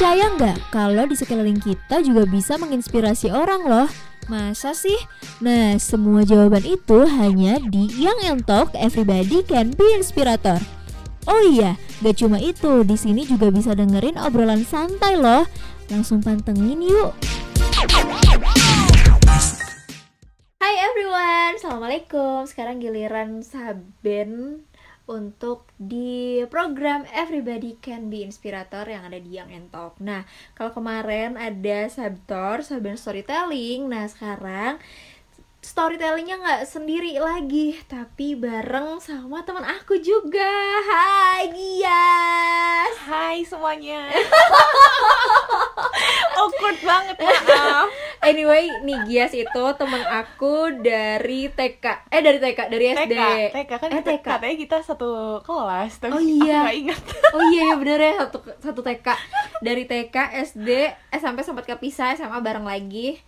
Percaya nggak kalau di sekeliling kita juga bisa menginspirasi orang loh? Masa sih? Nah, semua jawaban itu hanya di Young and Talk Everybody Can Be Inspirator. Oh iya, gak cuma itu, di sini juga bisa dengerin obrolan santai loh. Langsung pantengin yuk. Hai everyone, Assalamualaikum Sekarang giliran Saben untuk di program Everybody Can Be Inspirator yang ada di Young and Talk. Nah, kalau kemarin ada Sabtor, Saben Storytelling. Nah, sekarang storytellingnya nggak sendiri lagi tapi bareng sama teman aku juga. Hai Gias. Hai semuanya. Awkward banget maaf. Anyway, nih Gias itu teman aku dari TK Eh dari TK, dari SD TK, TK kan eh, TK. katanya kita satu kelas tapi Oh iya. ingat. Oh iya, iya bener ya, satu, satu TK Dari TK, SD, SMP sempat kepisah, SMA bareng lagi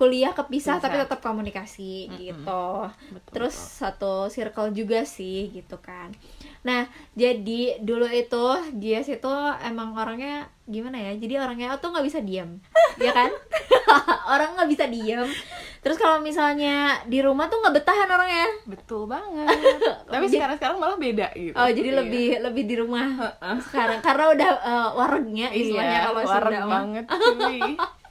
Kuliah kepisah Bisa. tapi tetap komunikasi Mm-mm. gitu Betul, terus betul. satu circle juga sih gitu kan nah jadi dulu itu Gias itu emang orangnya gimana ya jadi orangnya tuh nggak bisa diam ya kan orang nggak bisa diam terus kalau misalnya di rumah tuh nggak betahan orangnya Betul banget Tapi Jadi- sekarang-sekarang malah beda gitu oh jadi Iya. lebih lebih di rumah sekarang karena udah eh, warungnya istilahnya Iya, kalau mah. banget cuy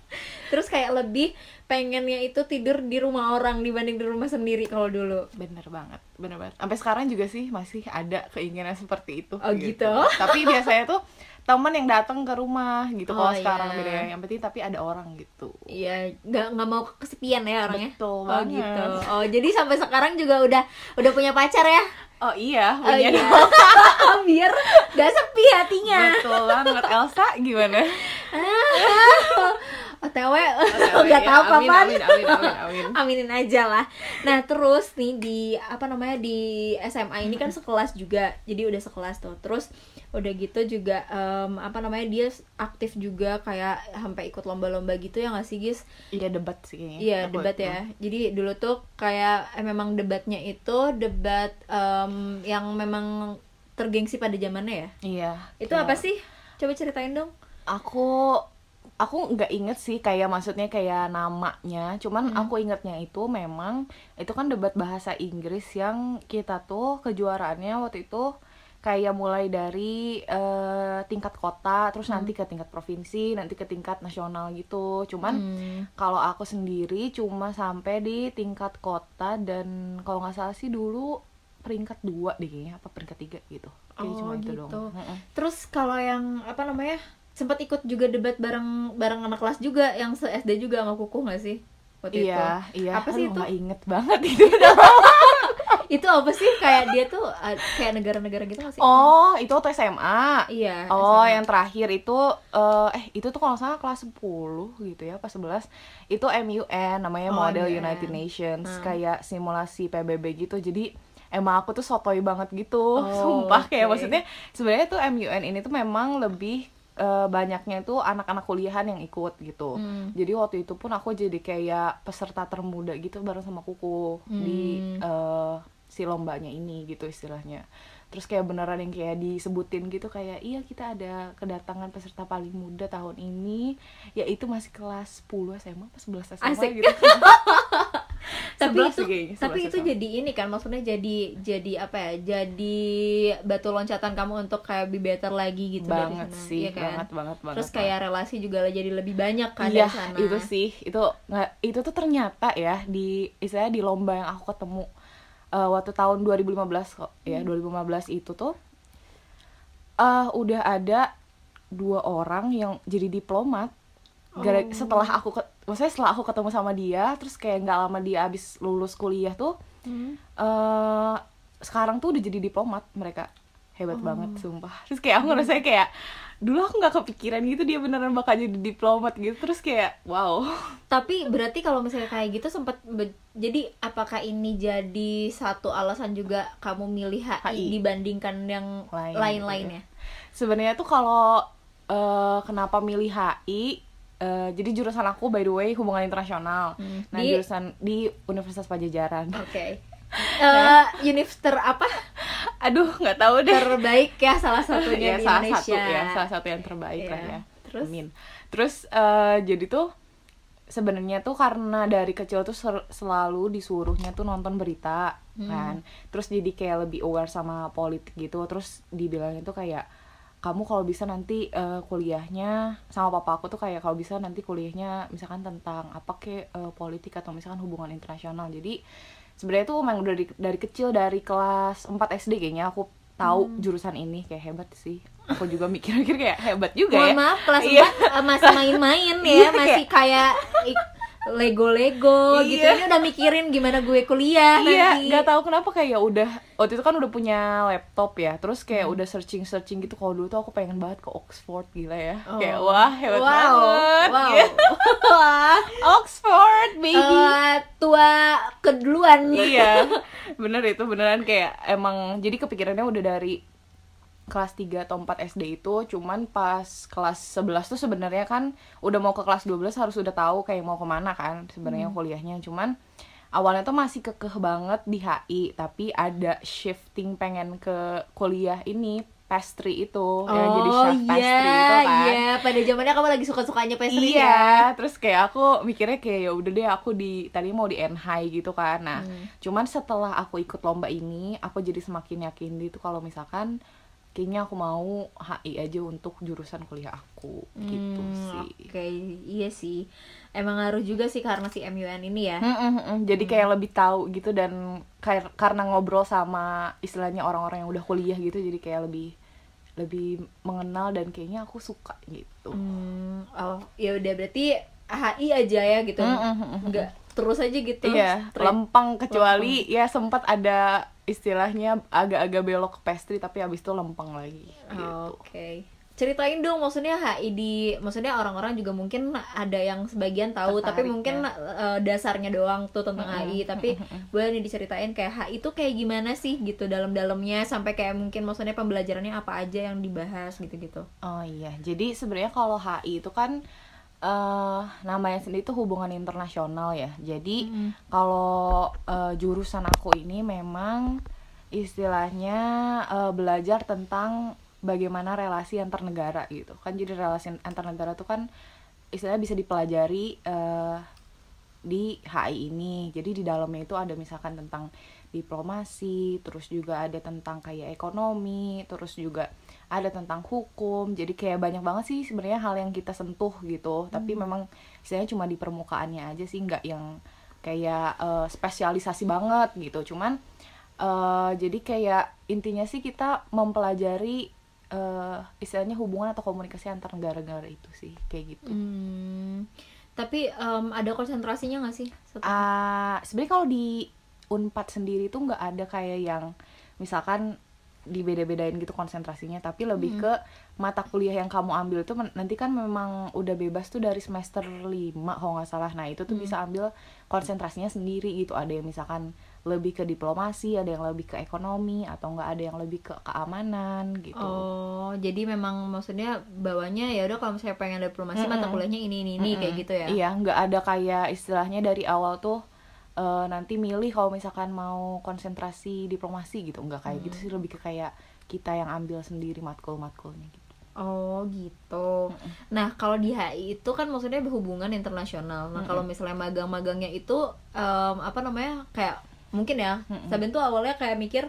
terus kayak lebih pengennya itu tidur di rumah orang dibanding di rumah sendiri kalau dulu Bener banget, bener banget Sampai sekarang juga sih masih ada keinginan seperti itu Oh, gitu? Tapi biasanya tuh teman yang datang ke rumah gitu Oh, Kalau sekarang iya. beda ya. Yang penting tapi ada orang gitu Iya, nggak nggak mau kesepian ya orangnya. Betul oh banget. gitu. Oh jadi sampai sekarang juga udah udah punya pacar ya? Oh iya, Oh punya iya. dong. Biar nggak sepi hatinya. Betul banget Elsa gimana? OTW nggak tahu ya, amin, kapan. amin, amin, amin, amin. Aminin aja lah. Nah terus nih di apa namanya di SMA ini kan sekelas juga, jadi udah sekelas tuh. Terus udah gitu juga em, apa namanya dia aktif juga kayak sampai ikut lomba-lomba gitu ya nggak sih Gis? Iya debat sih kayaknya. Iya debat ya. Jadi dulu tuh kayak eh, memang debatnya itu debat em, yang memang tergengsi pada zamannya ya. Iya. Itu kayak- apa sih? Coba ceritain dong. Aku aku nggak inget sih kayak maksudnya kayak namanya. Cuman Hmm. aku ingetnya itu memang itu kan debat bahasa Inggris yang kita tuh kejuaraannya waktu itu kayak mulai dari eh, tingkat kota, terus Hmm. nanti ke tingkat provinsi, nanti ke tingkat nasional gitu. Cuman Hmm. kalau aku sendiri cuma sampai di tingkat kota dan kalau nggak salah sih dulu peringkat dua deh kayaknya apa peringkat tiga gitu Kayaknya Oh, cuma itu gitu. dong Mm-mm. Terus kalau yang apa namanya sempat ikut juga debat bareng bareng anak kelas juga yang se SD juga sama kuku nggak sih waktu iya iya Apa sih itu? nggak inget banget itu itu? Itu apa sih kayak dia tuh uh, kayak negara-negara gitu nggak sih? oh itu waktu SMA iya. Oh, SMA. yang terakhir itu eh eh itu tuh kalau salah kelas 10 gitu ya, pas 11. Itu MUN namanya Oh, Model MUN. United Nations, Hmm. kayak simulasi PBB gitu. Jadi emang aku tuh sotoy banget gitu. Oh, Sumpah kayak oke. maksudnya sebenarnya tuh MUN ini tuh memang lebih eh, banyaknya itu anak-anak kuliahan yang ikut gitu. Hmm. Jadi waktu itu pun aku jadi kayak peserta termuda gitu bareng sama kuku di Hmm. eh, si lombanya ini gitu istilahnya. Terus kayak beneran yang kayak disebutin gitu kayak iya kita ada kedatangan peserta paling muda tahun ini yaitu masih kelas 10 SMA apa 11 SMA Asik. gitu. tapi 11 itu kayaknya, tapi 11 itu jadi ini kan maksudnya jadi jadi apa ya jadi batu loncatan kamu untuk kayak be better lagi gitu dari banget sana, sih, iya kan? banget banget banget. terus kayak relasi juga jadi lebih banyak kan iya dari sana itu sih itu nggak itu tuh ternyata ya di istilahnya di lomba yang aku ketemu eh, waktu tahun 2015 kok ya 2015 itu tuh eh udah ada dua orang yang jadi diplomat Gara- Oh. setelah aku ke- maksudnya setelah aku ketemu sama dia terus kayak nggak lama dia abis lulus kuliah tuh Hmm. eh sekarang tuh udah jadi diplomat mereka hebat Oh. banget sumpah terus kayak aku ngerasa kayak dulu aku nggak kepikiran gitu dia beneran bakal jadi diplomat gitu. Terus kayak wow. Tapi berarti kalau misalnya kayak gitu sempat jadi apakah ini jadi satu alasan juga kamu milih HI, HI. dibandingkan yang Lain lain-lainnya? sebenarnya tuh kalau eh, kenapa milih HI eh, jadi jurusan aku by the way hubungan internasional. Hmm. nah Di- jurusan di Universitas Pajajaran. Oke. Eh, univ ter apa aduh nggak tahu deh terbaik ya salah satunya ya di salah Indonesia satu ya salah satu yang terbaik lah Iya. ya Terus? Amin. Terus eh, jadi tuh sebenarnya tuh karena dari kecil tuh selalu disuruhnya tuh nonton berita Hmm. kan. Terus jadi kayak lebih aware sama politik gitu. Terus dibilangnya tuh kayak kamu kalau bisa nanti eh, kuliahnya sama papa aku tuh kayak kalau bisa nanti kuliahnya misalkan tentang apa ke eh, politik atau misalkan hubungan internasional. Jadi sebenarnya tuh emang dari dari kecil dari kelas 4 SD kayaknya aku tahu Hmm. jurusan ini kayak hebat sih. Aku juga mikir-mikir kayak hebat juga Mohon ya. maaf kelas Iya. 4 eh, masih main-main ya, Iya, masih kayak Lego-lego gitu. Iya. Ini udah mikirin gimana gue kuliah iya nanti. nggak tahu kenapa kayak udah waktu itu kan udah punya laptop ya terus kayak Hmm. udah searching searching gitu kalau dulu tuh aku pengen banget ke Oxford gila ya Oh. kayak wah hebat wow. banget Wow. gitu. Wah. Oxford baby Eh, tua keduluan. iya bener itu beneran kayak emang jadi kepikirannya udah dari kelas 3 atau 4 SD itu cuman pas kelas 11 tuh sebenarnya kan udah mau ke kelas 12 harus udah tahu kayak mau ke mana kan sebenarnya kuliahnya cuman awalnya tuh masih kekeh banget di HI tapi ada shifting pengen ke kuliah ini pastry itu ya jadi chef pastry itu kan iya. Pada zamannya kamu lagi suka-sukanya pastry iya, ya. terus kayak aku mikirnya kayak ya udah deh aku di tadi mau di NHI gitu kan. Nah, Hmm. cuman setelah aku ikut lomba ini, aku jadi semakin yakin gitu kalau misalkan kayaknya aku mau HI aja untuk jurusan kuliah aku gitu Hmm, sih. Oke, iya sih. Emang ngaruh juga sih karena si MUN ini ya. Mm, mm, mm. Jadi Hmm. kayak lebih tahu gitu dan kayak karena ngobrol sama istilahnya orang-orang yang udah kuliah gitu jadi kayak lebih lebih mengenal dan kayaknya aku suka gitu. Hmm, oh, ya udah berarti HI aja ya gitu. Mm, mm, mm, mm. Enggak terus aja gitu. Iya, straight. lempeng kecuali ya sempat ada istilahnya agak-agak belok ke pastry tapi habis itu lempeng lagi gitu. Oke. Ceritain dong maksudnya HI di maksudnya orang-orang juga mungkin ada yang sebagian tahu tapi mungkin ya. eh, dasarnya doang tuh tentang Mm-mm, HI tapi boleh nih diceritain kayak HI itu kayak gimana sih gitu dalam-dalamnya sampai kayak mungkin maksudnya pembelajarannya apa aja yang dibahas gitu-gitu. Oh iya, jadi sebenarnya kalau HI itu kan eh namanya sendiri itu hubungan internasional ya. Jadi Mm. kalau eh, jurusan aku ini memang istilahnya eh, belajar tentang bagaimana relasi antar negara gitu. Kan jadi relasi antar negara itu kan istilahnya bisa dipelajari eh, di HI ini. Jadi di dalamnya itu ada misalkan tentang diplomasi, terus juga ada tentang kayak ekonomi, terus juga ada tentang hukum. Jadi kayak banyak banget sih sebenarnya hal yang kita sentuh gitu. Tapi memang istilahnya cuma di permukaannya aja sih, nggak yang kayak eh, spesialisasi banget gitu. Cuman eh, jadi kayak intinya sih kita mempelajari eh, istilahnya hubungan atau komunikasi antar negara-negara itu sih kayak gitu. Hmm, tapi em, ada konsentrasinya nggak sih? Ah, sebenarnya kalau di Unpad sendiri tuh nggak ada kayak yang misalkan dibeda-bedain gitu konsentrasinya, tapi lebih Hmm. ke mata kuliah yang kamu ambil tuh nanti kan memang udah bebas tuh dari semester 5 kalau nggak salah. Nah, itu tuh Hmm. bisa ambil konsentrasinya sendiri gitu. Ada yang misalkan lebih ke diplomasi, ada yang lebih ke ekonomi atau nggak ada yang lebih ke keamanan gitu. Oh, jadi memang maksudnya bawahnya ya udah kalau misalnya pengen diplomasi mata Mm-mm. kuliahnya ini ini ini kayak Mm-mm. gitu ya. Iya, nggak ada kayak istilahnya dari awal tuh eh, nanti milih kalau misalkan mau konsentrasi diplomasi gitu, nggak kayak gitu Hmm. sih lebih ke kayak kita yang ambil sendiri matkul-matkulnya gitu. Oh gitu. Nah kalau di HI itu kan maksudnya berhubungan internasional. Nah kalau misalnya magang-magangnya itu em, apa namanya kayak mungkin ya. Saben tuh awalnya kayak mikir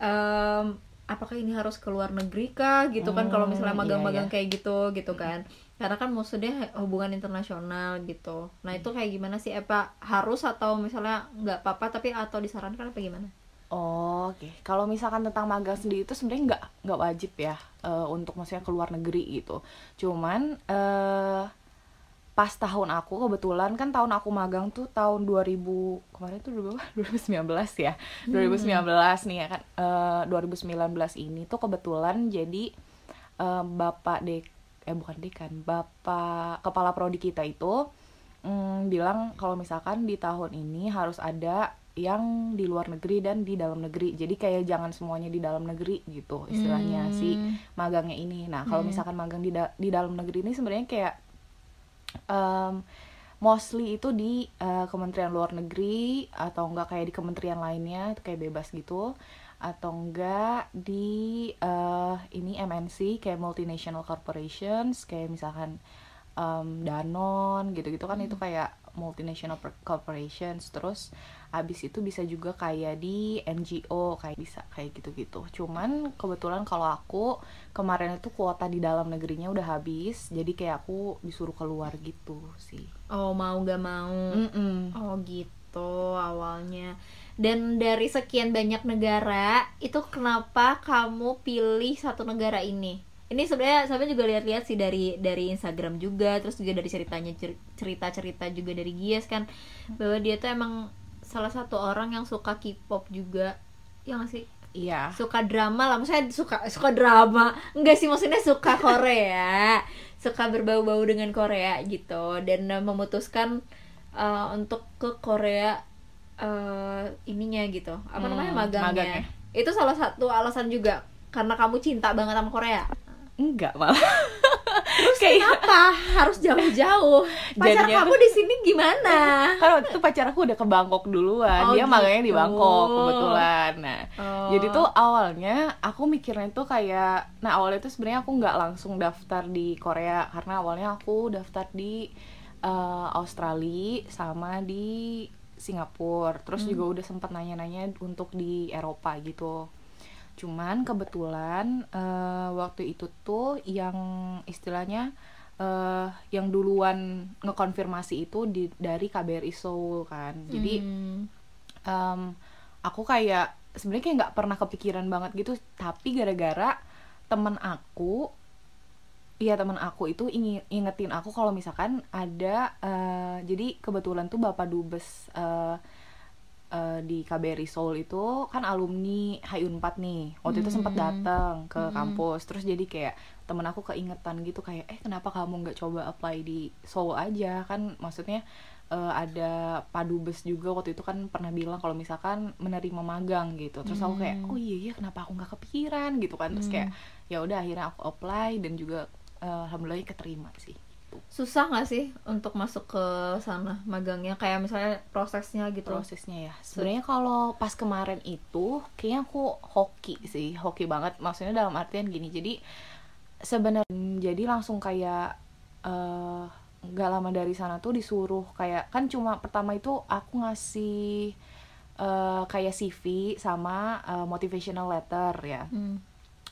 em, apakah ini harus ke luar negeri kah gitu kan kalau misalnya iya, magang-magang iya. kayak gitu gitu kan. Karena kan maksudnya hubungan internasional gitu. Nah itu kayak gimana sih? Apa harus atau misalnya nggak apa-apa tapi atau disarankan apa gimana? Oh, Oke, kalau misalkan tentang magang sendiri itu sebenarnya nggak nggak wajib ya eh, untuk maksudnya ke luar negeri gitu. Cuman eh pas tahun aku kebetulan kan tahun aku magang tuh tahun 2000 kemarin tuh berapa? 2019 ya. 2019 nih ya kan. Eh 2019 ini tuh kebetulan jadi eh, Bapak Dek eh bukan dekan, Bapak kepala prodi kita itu mm, bilang kalau misalkan di tahun ini harus ada yang di luar negeri dan di dalam negeri. Jadi kayak jangan semuanya di dalam negeri gitu istilahnya Hmm. si magangnya ini. Nah, kalau misalkan magang di da- di dalam negeri ini sebenarnya kayak em, mostly itu di eh, Kementerian Luar Negeri atau enggak kayak di kementerian lainnya itu kayak bebas gitu atau enggak di eh, ini MNC kayak multinational corporations kayak misalkan em, Danone gitu-gitu kan itu kayak multinational corporations terus abis itu bisa juga kayak di NGO kayak bisa kayak gitu-gitu cuman kebetulan kalau aku kemarin itu kuota di dalam negerinya udah habis jadi kayak aku disuruh keluar gitu sih Oh mau gak mau. Mm-mm. Oh gitu awalnya. Dan dari sekian banyak negara, itu kenapa kamu pilih satu negara ini? Ini sebenarnya saya juga lihat-lihat sih dari dari Instagram juga, terus juga dari ceritanya cer- cerita-cerita juga dari Gies kan bahwa dia tuh emang salah satu orang yang suka K-pop juga. Ya nggak sih? iya Suka drama lah, maksudnya suka suka drama. Enggak sih maksudnya suka Korea. suka berbau-bau dengan Korea gitu dan eh, memutuskan eh, untuk ke Korea eh, ininya gitu. Apa Hmm, namanya magangnya. magangnya. Itu salah satu alasan juga karena kamu cinta banget sama Korea. enggak malah Terus Kayak- kenapa harus jauh-jauh? Pacar Jadinya kamu di sini gimana? kan waktu itu pacar aku udah ke Bangkok duluan Oh, dia magangnya di gitu. Bangkok kebetulan nah Oh. jadi tuh awalnya aku mikirnya tuh kayak nah awalnya tuh sebenarnya aku nggak langsung daftar di Korea karena awalnya aku daftar di eh, Australia sama di Singapura terus Hmm. juga udah sempat nanya-nanya untuk di Eropa gitu cuman kebetulan eh, waktu itu tuh yang istilahnya eh, yang duluan ngekonfirmasi itu di dari KBRI Seoul kan jadi Hmm. em, aku kayak sebenarnya kayak nggak pernah kepikiran banget gitu tapi gara-gara temen aku Iya temen aku itu ingetin aku kalau misalkan ada eh, jadi kebetulan tuh bapak dubes eh, eh, di KBRI Seoul itu kan alumni H4 nih. Waktu itu sempat Hmm. datang ke Hmm. kampus. Terus jadi kayak temen aku keingetan gitu kayak eh kenapa kamu nggak coba apply di Seoul aja? Kan maksudnya eh, ada padubes juga waktu itu kan pernah bilang kalau misalkan menerima magang gitu. Terus aku kayak Hmm. oh iya iya kenapa aku nggak kepikiran? Gitu kan. Terus kayak ya udah akhirnya aku apply dan juga eh, alhamdulillah keterima sih. Susah nggak sih untuk masuk ke sana magangnya? Kayak misalnya prosesnya gitu. prosesnya ya. Sebenarnya kalau pas kemarin itu kayaknya aku hoki sih. Hoki banget. Maksudnya dalam artian gini. Jadi sebenarnya jadi langsung kayak eh, nggak lama dari sana tuh disuruh kayak kan cuma pertama itu aku ngasih eh, kayak CV sama eh, motivational letter ya. Hmm.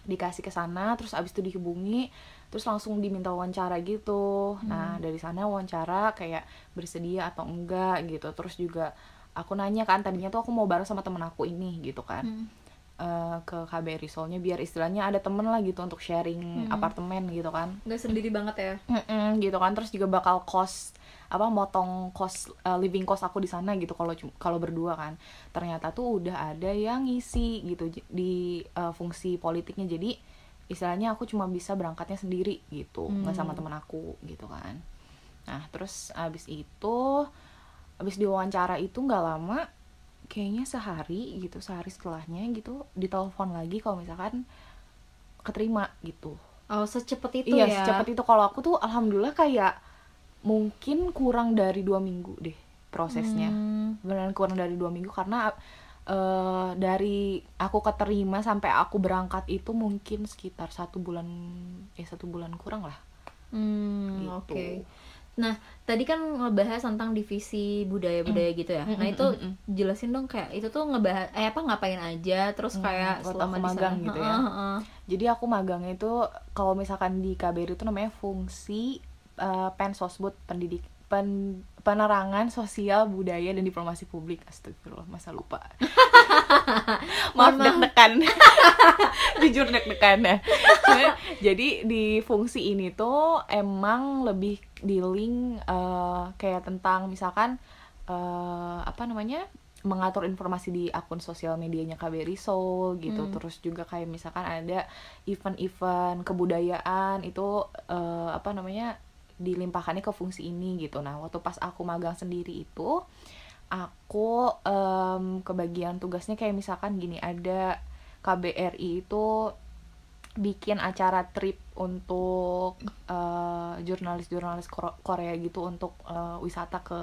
dikasih ke sana terus abis itu dihubungi terus langsung diminta wawancara gitu. Nah dari sana wawancara kayak bersedia atau enggak gitu. Terus juga aku nanya kan tadinya tuh aku mau bareng sama temen aku ini gitu kan. Hmm. eh, ke KBRI soalnya biar istilahnya ada temen lah gitu untuk sharing apartemen gitu kan. Nggak sendiri banget ya? Mm-mm, gitu kan. Terus juga bakal cost apa motong cost uh, living cost aku di sana gitu kalau kalau berdua kan. Ternyata tuh udah ada yang ngisi gitu di uh, fungsi politiknya. Jadi istilahnya aku cuma bisa berangkatnya sendiri gitu nggak sama temen aku gitu kan. Nah terus abis itu abis diwawancara itu nggak lama kayaknya sehari gitu sehari setelahnya gitu ditelepon lagi kalau misalkan keterima gitu. Oh secepat itu iya ya? secepat itu. Kalau aku tuh alhamdulillah kayak mungkin kurang dari dua minggu deh prosesnya. Hmm. beneran kurang dari dua minggu karena eh, dari aku keterima sampai aku berangkat itu mungkin sekitar satu bulan ya satu bulan kurang lah Hmm, Gitu. oke. Nah, tadi kan ngebahas tentang divisi budaya-budaya gitu ya. Nah, Mm, itu mm, mm, jelasin dong kayak itu tuh ngebahas eh apa ngapain aja, terus Mm, kayak waktu selama aku di magang sana. gitu ya. Heeh, heeh. jadi aku magangnya itu kalau misalkan di KBRI itu namanya fungsi eh, pensosbud pendidik pen- penerangan sosial budaya dan diplomasi publik. Astagfirullah masa lupa. Maaf deg-degan. Jujur deg-degan ya. Cuma, jadi di fungsi ini tuh emang lebih dealing eh, kayak tentang misalkan eh, apa namanya mengatur informasi di akun sosial medianya KBRI Seoul gitu. Hmm. terus juga kayak misalkan ada event-event kebudayaan itu eh, apa namanya dilimpahkannya ke fungsi ini gitu. Nah waktu pas aku magang sendiri itu aku em, kebagian tugasnya kayak misalkan gini ada KBRI itu bikin acara trip untuk eh, jurnalis-jurnalis Kor- Korea gitu untuk eh, wisata ke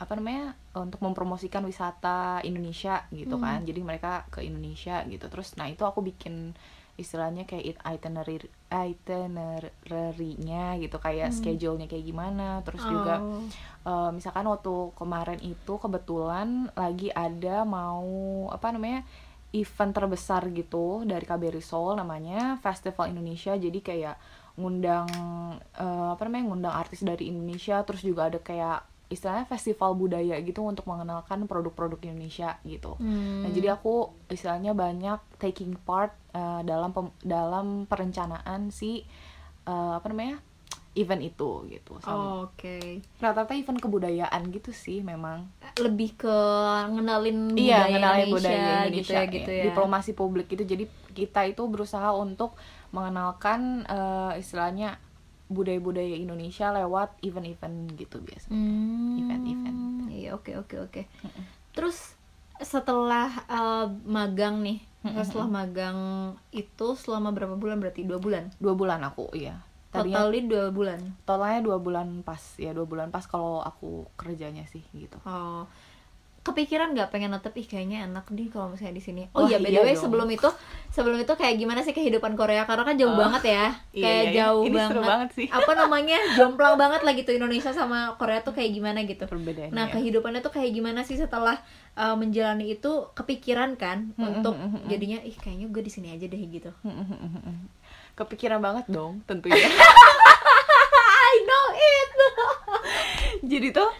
apa namanya untuk mempromosikan wisata Indonesia gitu Hmm. kan jadi mereka ke Indonesia gitu. Terus nah itu aku bikin istilahnya kayak it- itinerary itinerary-nya gitu kayak Hmm. schedule-nya kayak gimana terus juga Oh. eh, misalkan waktu kemarin itu kebetulan lagi ada mau apa namanya event terbesar gitu dari KBRI Seoul namanya Festival Indonesia jadi kayak ngundang eh, apa namanya ngundang artis dari Indonesia terus juga ada kayak istilahnya festival budaya gitu untuk mengenalkan produk-produk Indonesia gitu Hmm. Nah, jadi aku istilahnya banyak taking part eh, dalam pem- dalam perencanaan si eh, apa namanya event itu gitu. Oh, Oke. Rata-rata event kebudayaan gitu sih memang. Lebih ke ngenalin budaya iya, ngenalin Indonesia, budaya gitu Indonesia ya, ya. gitu ya. Diplomasi publik itu jadi kita itu berusaha untuk mengenalkan eh, istilahnya budaya-budaya Indonesia lewat event-event gitu biasa. Hmm. Event-event. Iya, oke oke oke. Terus setelah eh, magang nih, setelah magang itu selama berapa bulan berarti? Dua bulan. Dua bulan aku, iya. Tadinya Totalnya dua bulan. totalnya dua bulan pas, ya dua bulan pas kalau aku kerjanya sih gitu. Oh. Kepikiran nggak pengen netep ih kayaknya enak nih kalau misalnya di sini. Oh Wah, iya, by the way dong. sebelum itu sebelum itu kayak gimana sih kehidupan Korea? Karena kan jauh Oh. banget ya. Iya, kayak iya, iya. jauh Ini banget. seru banget sih. Apa namanya? Jomplang banget lah gitu Indonesia sama Korea tuh kayak gimana gitu. Perbedaannya. Nah, ya. kehidupannya tuh kayak gimana sih setelah uh, menjalani itu kepikiran kan Hmm, untuk hmm. jadinya ih kayaknya gue di sini aja deh gitu. kepikiran banget dong tentunya I know it. Jadi tuh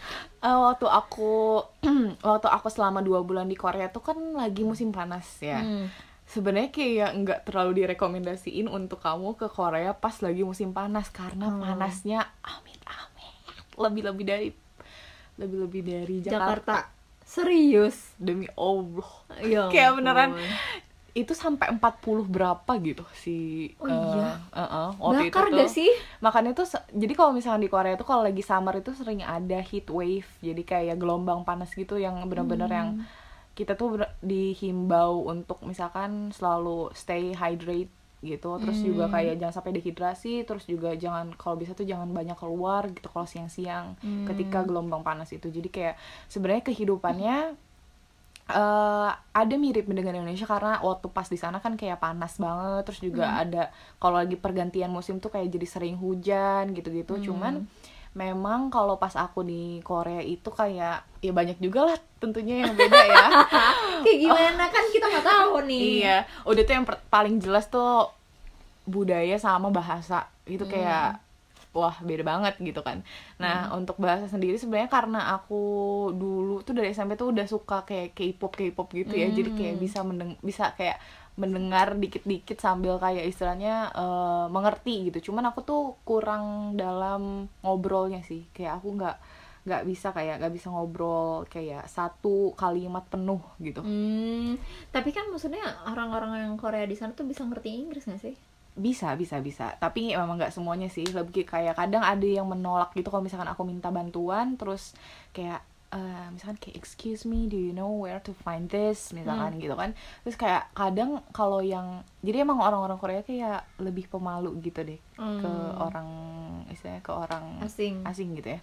eh, waktu aku waktu aku selama dua bulan di Korea tuh kan lagi musim panas ya Hmm. sebenarnya kayak nggak terlalu direkomendasiin untuk kamu ke Korea pas lagi musim panas karena Hmm. panasnya amit amit lebih lebih dari lebih lebih dari Jakarta, Jakarta. Serius. demi Allah Ya kayak beneran. Itu sampai 40 berapa gitu si Oh iya? waktu itu Bakar tuh. gak sih? makanya tuh jadi kalau misalnya di Korea tuh kalau lagi summer itu sering ada heat wave jadi kayak gelombang panas gitu yang bener-bener yang Hmm. kita tuh dihimbau untuk misalkan selalu stay hydrate gitu terus juga Hmm. kayak jangan sampai dehidrasi terus juga jangan kalau bisa tuh jangan banyak keluar gitu kalau siang-siang Hmm. ketika gelombang panas itu jadi kayak sebenarnya kehidupannya eh ada mirip dengan Indonesia karena waktu pas di sana kan kayak panas banget terus juga Hmm. ada kalau lagi pergantian musim tuh kayak jadi sering hujan gitu-gitu Hmm. cuman memang kalau pas aku di Korea itu kayak ya banyak juga lah tentunya yang beda ya Kayak gimana kan kita nggak tahu nih. iya udah tuh yang paling jelas tuh budaya sama bahasa itu Hmm. kayak wah beda banget gitu kan. Nah untuk bahasa sendiri sebenarnya karena aku dulu tuh dari SMP tuh udah suka kayak K-pop K-pop gitu ya. Jadi kayak Hmm. bisa mendeng bisa kayak mendengar dikit-dikit sambil kayak istilahnya eh, mengerti gitu. Cuman aku tuh kurang dalam ngobrolnya sih. Kayak aku nggak nggak bisa kayak nggak bisa ngobrol kayak satu kalimat penuh gitu. Hmm, tapi kan maksudnya orang-orang yang Korea di sana tuh bisa ngerti Inggris gak sih? Bisa bisa bisa. Tapi memang nggak semuanya sih. Lebih kayak kadang ada yang menolak gitu kalau misalkan aku minta bantuan terus kayak eh, misalkan kayak excuse me do you know where to find this? misalkan gitu kan. Terus kayak kadang kalau yang jadi emang orang-orang Korea kayak lebih pemalu gitu deh ke Hmm. orang istilahnya ke orang Asing. asing gitu ya.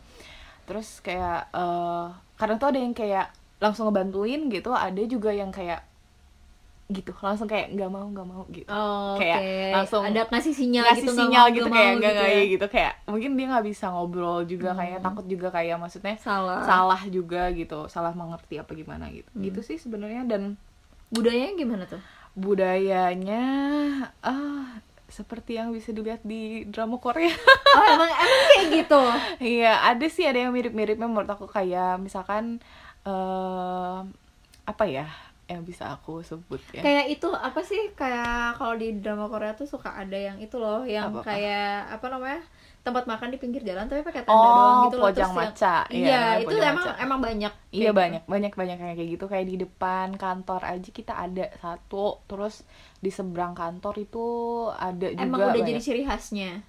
Terus kayak eh kadang tuh ada yang kayak langsung ngebantuin gitu ada juga yang kayak gitu langsung kayak nggak mau nggak mau gitu Oh, Kayak langsung ada ngasih sinyal ngasih gitu nggak sinyal mau, gitu nggak kayak mau nggak gitu nggak ya. gitu kayak mungkin dia nggak bisa ngobrol juga kayak Hmm. takut juga kayak maksudnya salah. salah juga gitu salah mengerti apa gimana gitu Hmm. gitu sih sebenarnya dan Budayanya gimana tuh? budayanya ah seperti yang bisa dilihat di drama Korea Oh, emang emang kayak gitu. iya ada sih ada yang mirip-miripnya menurut aku kayak misalkan eh apa ya yang bisa aku sebut ya Kayak itu apa sih? Kayak kalau di drama Korea tuh suka ada yang itu loh, yang Apa-apa? kayak apa namanya? tempat makan di pinggir jalan tapi pakai tenda doang oh gitu loh. pojang terus yang- maca Iya, namanya itu emang maca. emang banyak. Iya gitu. banyak banyak banyak kayak gitu kayak di depan kantor aja kita ada satu terus di seberang kantor itu ada juga Emang udah banyak. jadi ciri khasnya.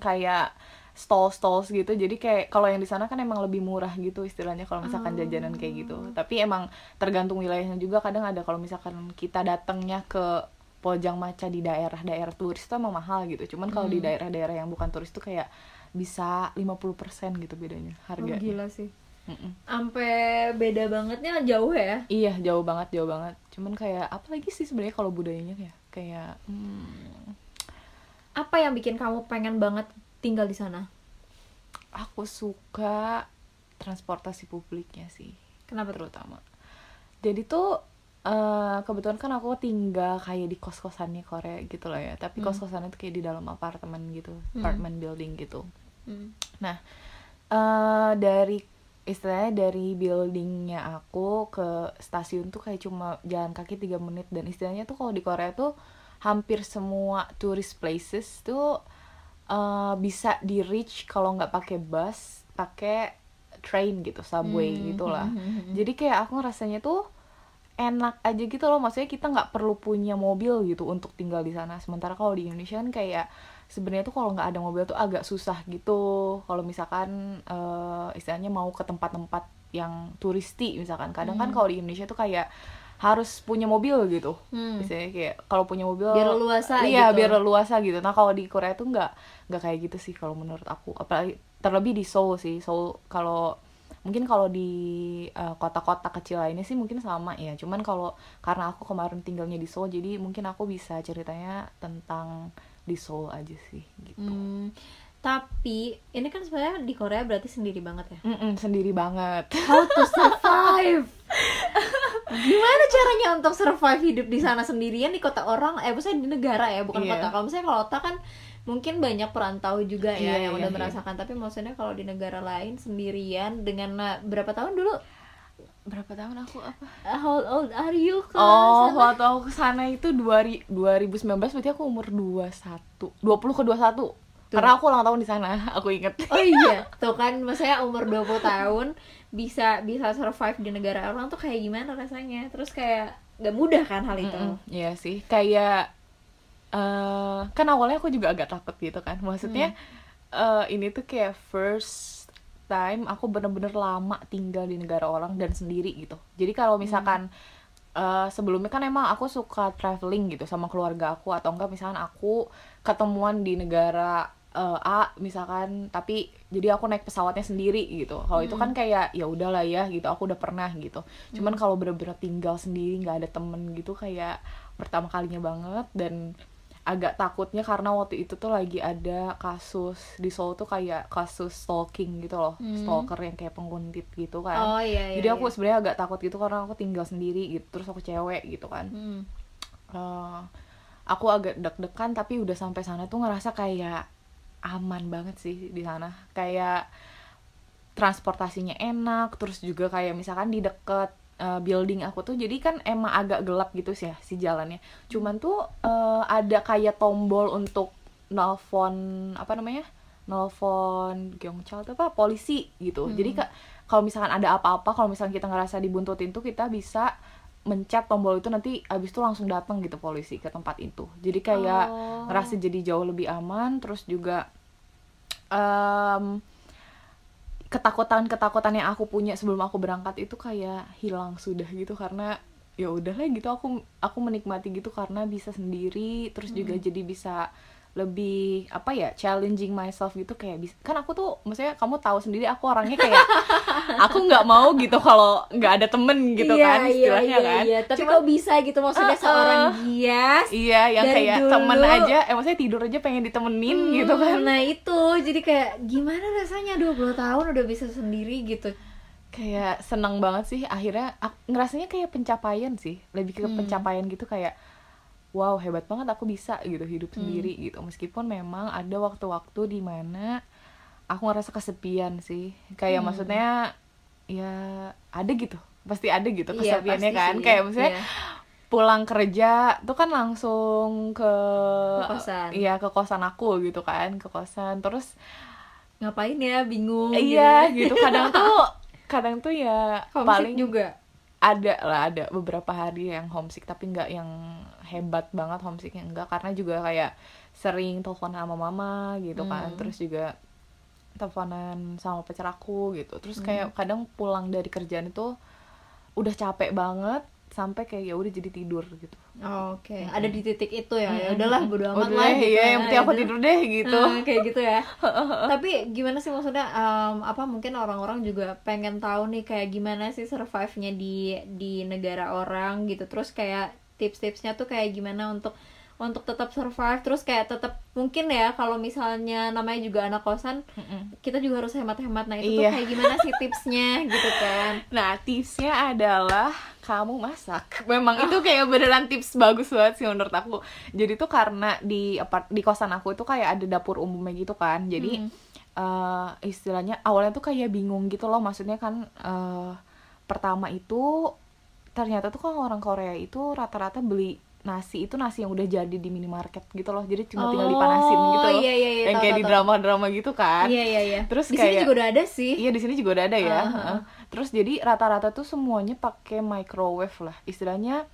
kayak stall stalls gitu. Jadi kayak kalau yang di sana kan emang lebih murah gitu istilahnya kalau misalkan Oh. jajanan kayak gitu. Tapi emang tergantung wilayahnya juga. Kadang ada kalau misalkan kita datangnya ke Pojang Maca di daerah-daerah turis itu emang mahal gitu. Cuman kalau di Hmm. daerah-daerah yang bukan turis tuh kayak bisa 50% gitu bedanya Oh, harga gila sih. Sampai beda bangetnya jauh ya? Iya jauh banget jauh banget. Cuman kayak apa lagi sih sebenarnya kalau budayanya ya kayak hmm, apa yang bikin kamu pengen banget tinggal di sana aku suka transportasi publiknya sih kenapa terutama jadi tuh eh, kebetulan kan aku tinggal kayak di kos kosannya Korea gitu loh ya tapi Hmm. kos kosannya tuh kayak di dalam apartemen gitu Hmm. apartment building gitu Hmm. nah eh dari istilahnya dari buildingnya aku ke stasiun tuh kayak cuma jalan kaki tiga menit dan istilahnya tuh kalau di Korea tuh hampir semua tourist places tuh eh, bisa di reach kalau nggak pakai bus pakai train gitu subway Hmm, gitu lah. hmm, hmm, hmm. jadi kayak aku rasanya tuh enak aja gitu loh. Maksudnya kita nggak perlu punya mobil gitu untuk tinggal di sana. Sementara kalau di Indonesia kan kayak sebenarnya tuh kalau nggak ada mobil tuh agak susah gitu. Kalau misalkan eh, istilahnya mau ke tempat-tempat yang turisti misalkan. Kadang kan Hmm. kalau di Indonesia tuh kayak harus punya mobil gitu. Hmm. misalnya kayak kalau punya mobil Biar leluasa iya gitu. biar leluasa gitu. Nah kalau di Korea tuh nggak nggak kayak gitu sih kalau menurut aku. Apalagi terlebih di Seoul sih. Seoul kalau mungkin kalau di eh, kota-kota kecil lainnya sih mungkin sama ya. Cuman kalau karena aku kemarin tinggalnya di Seoul jadi mungkin aku bisa ceritanya tentang di Seoul aja sih gitu. Hmm, tapi ini kan sebenarnya di Korea berarti sendiri banget ya. Mm-mm, sendiri banget How to survive? Gimana caranya untuk survive hidup di sana sendirian di kota orang? Eh, maksudnya di negara ya, bukan Iya. kota. Kalau misalnya kalau kota kan mungkin banyak perantau juga ya Iya, yang iya, udah iya. merasakan. Tapi maksudnya kalau di negara lain sendirian dengan berapa tahun dulu? berapa tahun aku apa Uh, How old are you? ke Oh, sana? waktu aku ke sana itu 2000 2019 berarti aku umur 21 20 ke 21 Karena aku ulang tahun di sana, aku inget Oh iya, tuh kan maksudnya umur 20 tahun bisa bisa survive di negara orang tuh kayak gimana rasanya? Terus kayak gak mudah kan hal itu. Mm-mm, Iya sih, kayak eh kan awalnya aku juga agak takut gitu kan. Maksudnya eh ini tuh kayak first time aku bener-bener lama tinggal di negara orang dan sendiri gitu. Jadi kalau misalkan eh, sebelumnya kan emang aku suka traveling gitu sama keluarga aku atau enggak misalkan aku ketemuan di negara eh, A misalkan tapi jadi aku naik pesawatnya sendiri gitu. Kalau itu kan kayak ya udahlah ya gitu, aku udah pernah gitu. Cuman kalau bener-bener tinggal sendiri nggak ada temen gitu kayak pertama kalinya banget dan agak takutnya karena waktu itu tuh lagi ada kasus di Seoul tuh kayak kasus stalking gitu loh, Hmm. stalker yang kayak penguntit gitu kan. Oh iya iya. Jadi aku iya. sebenarnya agak takut gitu karena aku tinggal sendiri gitu, terus aku cewek gitu kan. Hmm. Eh, aku agak deg-degan tapi udah sampai sana tuh ngerasa kayak aman banget sih di sana. Kayak transportasinya enak, terus juga kayak misalkan di deket eh, building aku tuh jadi kan emang agak gelap gitu sih ya si jalannya. Cuman tuh eh, ada kayak tombol untuk nelfon apa namanya? nelfon gyeongchal tuh apa polisi gitu. Jadi kak kalau misalkan ada apa-apa, kalau misalkan kita ngerasa dibuntutin tuh kita bisa mencet tombol itu nanti abis itu langsung datang gitu polisi ke tempat itu. Jadi kayak Oh. ngerasa jadi jauh lebih aman, terus juga em, ketakutan-ketakutan yang aku punya sebelum aku berangkat itu kayak hilang sudah gitu karena ya udahlah gitu aku aku menikmati gitu karena bisa sendiri terus juga jadi bisa lebih apa ya challenging myself gitu kayak bisa kan aku tuh maksudnya kamu tahu sendiri aku orangnya kayak aku nggak mau gitu kalau nggak ada temen gitu Iya, kan iya, istilahnya iya, kan Iya. Tapi Cuma- kok bisa gitu maksudnya Uh-uh. seorang Gias iya yang kayak dulu- temen aja eh maksudnya tidur aja pengen ditemenin Hmm, gitu kan Nah itu jadi kayak gimana rasanya 20 tahun udah bisa sendiri gitu kayak seneng banget sih akhirnya ak- ngerasanya kayak pencapaian sih lebih ke Hmm. pencapaian gitu kayak wow hebat banget aku bisa gitu hidup Hmm. sendiri gitu meskipun memang ada waktu-waktu di mana aku ngerasa kesepian sih kayak Hmm. maksudnya ya ada gitu pasti ada gitu Iya, kesepiannya pasti kan sih. kayak maksudnya Iya. pulang kerja tuh kan langsung ke Ke kosan. iya ke kosan aku gitu kan ke kosan terus Ngapain ya bingung iya gitu. gitu kadang tuh kadang tuh ya Homesick paling juga ada lah ada beberapa hari yang homesick tapi nggak yang hebat banget homesicknya enggak karena juga kayak sering telepon sama mama gitu kan Hmm. terus juga teleponan sama pacar aku gitu terus Hmm. kayak kadang pulang dari kerjaan itu udah capek banget sampai kayak ya udah jadi tidur gitu Oke, ada di titik itu ya. Ya udahlah bodo amat Udah lah deh, gitu ya, ya, yang penting aku tidur deh gitu Ah, kayak gitu ya. Tapi gimana sih maksudnya em, apa mungkin orang-orang juga pengen tahu nih kayak gimana sih survive-nya di di negara orang gitu. Terus kayak tips-tipsnya tuh kayak gimana untuk untuk tetap survive terus kayak tetap mungkin ya kalau misalnya namanya juga anak kosan Mm-mm. kita juga harus hemat-hemat nah itu tuh Iya. kayak gimana sih tipsnya gitu kan Nah, tipsnya adalah kamu masak. Memang itu kayak beneran tips bagus banget sih menurut aku. Jadi tuh karena di apart di kosan aku itu kayak ada dapur umumnya gitu kan. Jadi Mm. eh, istilahnya awalnya tuh kayak bingung gitu loh. Maksudnya kan eh, pertama itu ternyata tuh kalau orang Korea itu rata-rata beli nasi itu nasi yang udah jadi di minimarket gitu loh. Jadi cuma tinggal dipanasin Oh, gitu loh. iya, iya, iya, yang tahu, kayak tahu, di drama-drama gitu kan. iya iya iya Terus di sini kayak- juga udah ada sih Iya di sini juga udah ada ya. Ah, Heeh. Terus jadi rata-rata tuh semuanya pakai microwave lah. Istilahnya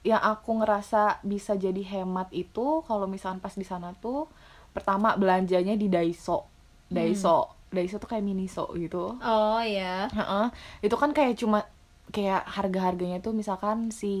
yang aku ngerasa bisa jadi hemat itu kalau misalkan pas di sana tuh pertama belanjanya di Daiso. Daiso. Daiso tuh kayak Miniso gitu. oh ya Heeh. Itu kan kayak cuma kayak harga-harganya tuh misalkan si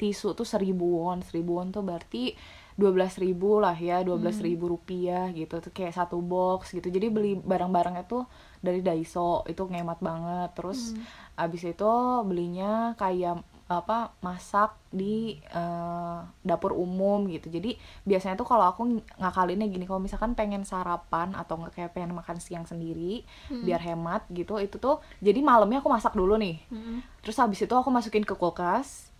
tisu tuh seribu won, seribu won tuh berarti dua belas ribu lah ya, dua belas ribu rupiah gitu tuh kayak satu box gitu. Jadi beli barang-barangnya tuh dari Daiso itu ngemat banget. Terus abis itu belinya kayak apa masak di eh, dapur umum gitu. Jadi biasanya tuh kalau aku ng- ngakalinnya gini kalau misalkan pengen sarapan atau nggak kayak pengen makan siang sendiri biar hemat gitu itu tuh jadi malamnya aku masak dulu nih. Mm-mm. terus habis itu aku masukin ke kulkas.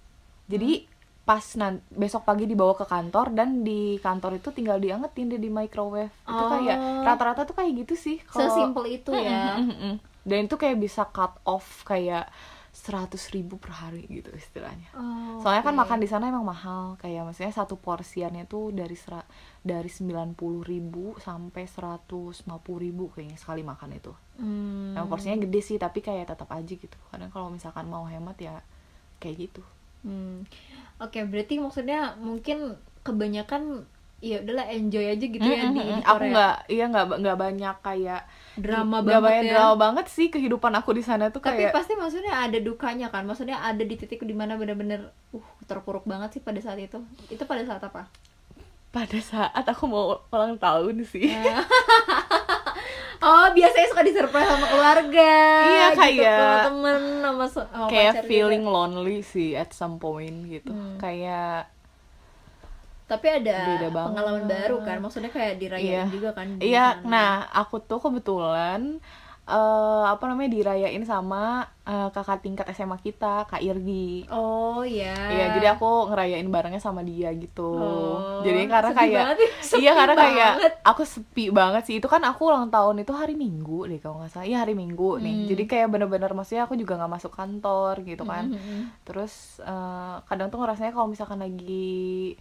Jadi pas nan besok pagi dibawa ke kantor dan di kantor itu tinggal diangetin deh di microwave. Itu Oh. kayak rata-rata tuh kayak gitu sih kalau sesimpel itu ya. Dan itu kayak bisa cut off kayak seratus ribu per hari gitu istilahnya Oh, soalnya kan oke. makan di sana emang mahal kayak maksudnya satu porsiannya tuh dari sera dari sembilan puluh ribu sampai seratus lima puluh ribu kayaknya sekali makan itu Hmm. emang porsinya gede sih tapi kayak tetap aja gitu kadang kalau misalkan mau hemat ya kayak gitu Hmm. Oke, berarti maksudnya mungkin kebanyakan ya udahlah enjoy aja gitu ya di, di Mm-mm. aku Korea. nggak iya nggak nggak banyak kayak Drama nggak banget banyak ya. drama banget sih kehidupan aku di sana tuh Tapi kayak pasti maksudnya ada dukanya kan? Maksudnya ada di titik di mana bener-bener uh terpuruk banget sih pada saat itu. Itu pada saat apa? pada saat aku mau ulang tahun sih Oh, biasanya suka disurprise sama keluarga. Iya, gitu, kayak- sama temen, sama, sama kayak pacar feeling juga. lonely sih at some point gitu Hmm. kayak Tapi ada pengalaman baru kan? Maksudnya kayak dirayain Iya. juga kan? iya sana. nah aku tuh kebetulan eh apa namanya dirayain sama eh, kakak tingkat SMA kita kak Irgi Oh, ya. Iya, jadi aku ngerayain barengnya sama dia gitu. Oh, jadi karena sedih kayak banget sepi iya karena kayak banget. aku sepi banget sih. Itu kan aku ulang tahun itu hari Minggu deh kalau nggak salah. Iya hari Minggu nih. Hmm. Jadi kayak bener-bener maksudnya aku juga nggak masuk kantor gitu kan. Mhm. Terus eh, kadang tuh ngerasanya kalau misalkan lagi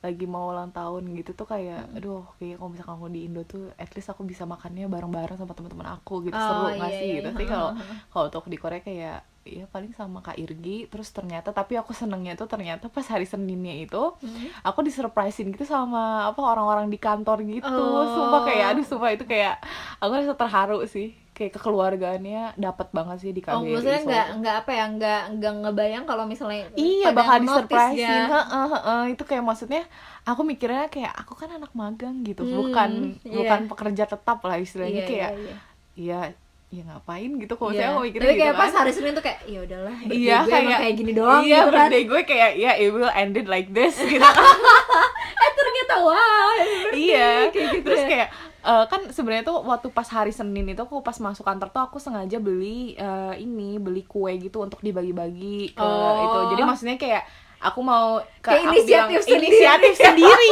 lagi mau ulang tahun gitu tuh kayak aduh kayak kalau misalkan aku di Indo tuh at least aku bisa makannya bareng-bareng sama teman-teman aku gitu Oh, seru nggak iya, sih iya. gitu tapi kalau kalau untuk di Korea kayak ya paling sama Kak Irgi terus ternyata tapi aku senengnya tuh ternyata pas hari Seninnya itu Mhm. aku disurprisein gitu sama apa orang-orang di kantor gitu Oh. sumpah kayak aduh sumpah itu kayak aku rasa terharu sih kayak kekeluargaannya dapat banget sih di KBRI Oh, maksudnya nggak nggak apa ya nggak nggak ngebayang kalau misalnya Iya bakal disurprisein ya. Heeh, heeh. Itu kayak maksudnya Aku mikirnya kayak Aku kan anak magang gitu Hmm, Bukan iya. bukan pekerja tetap lah istilahnya Iya, Kayak iya, iya. Ya ya ngapain gitu Kalau Iya. saya aku mikirnya Tapi gitu kayak pas kan. hari Senin tuh kayak ya udahlah Iya gue kayak kayak gini doang Iya gitu kan. gue kayak Ya it will ended like this gitu Eh ternyata wah iya kayak gitu terus ya. kayak eh, kan sebenarnya tuh waktu pas hari Senin itu aku pas masuk kantor tuh aku sengaja beli eh, ini beli kue gitu untuk dibagi-bagi ke Oh. itu. Jadi maksudnya kayak aku mau ke Kayak inisiatif bilang, sendiri. inisiatif sendiri.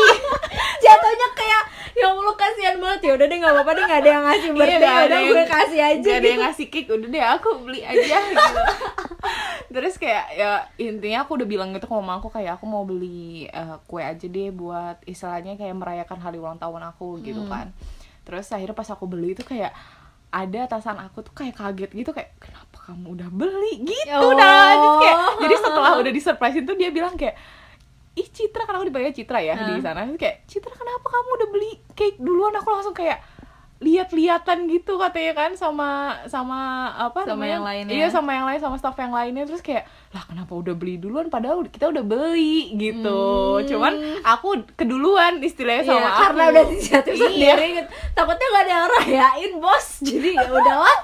Jatuhnya kayak ya Allah kasihan banget. Ya udah deh nggak apa-apa deh nggak ada yang ngasih birthday. Iya, ada udah yang- gue kasih aja Gak ada gitu. yang ngasih cake. Udah deh aku beli aja gitu. Terus kayak ya intinya aku udah bilang gitu ke mama aku kayak aku mau beli eh, kue aja deh buat istilahnya kayak merayakan hari ulang tahun aku gitu Hmm. kan terus akhirnya pas aku beli itu kayak ada atasan aku tuh kayak kaget gitu kayak kenapa kamu udah beli gitu Oh. dah Terus kayak jadi setelah udah disurprisein tuh dia bilang kayak ih Citra kan aku dipanggil Citra ya di Hah? sana kayak Citra kenapa kamu udah beli cake duluan aku langsung kayak lihat-lihatan gitu katanya kan sama sama apa Sama namanya yang lainnya. iya sama yang lain sama staff yang lainnya terus kayak lah kenapa udah beli duluan padahal kita udah beli gitu Hmm. cuman aku keduluan istilahnya Iya, sama aku karena udah inisiatif Iya. sendiri gitu. takutnya gak ada yang rayain bos jadi ya udahlah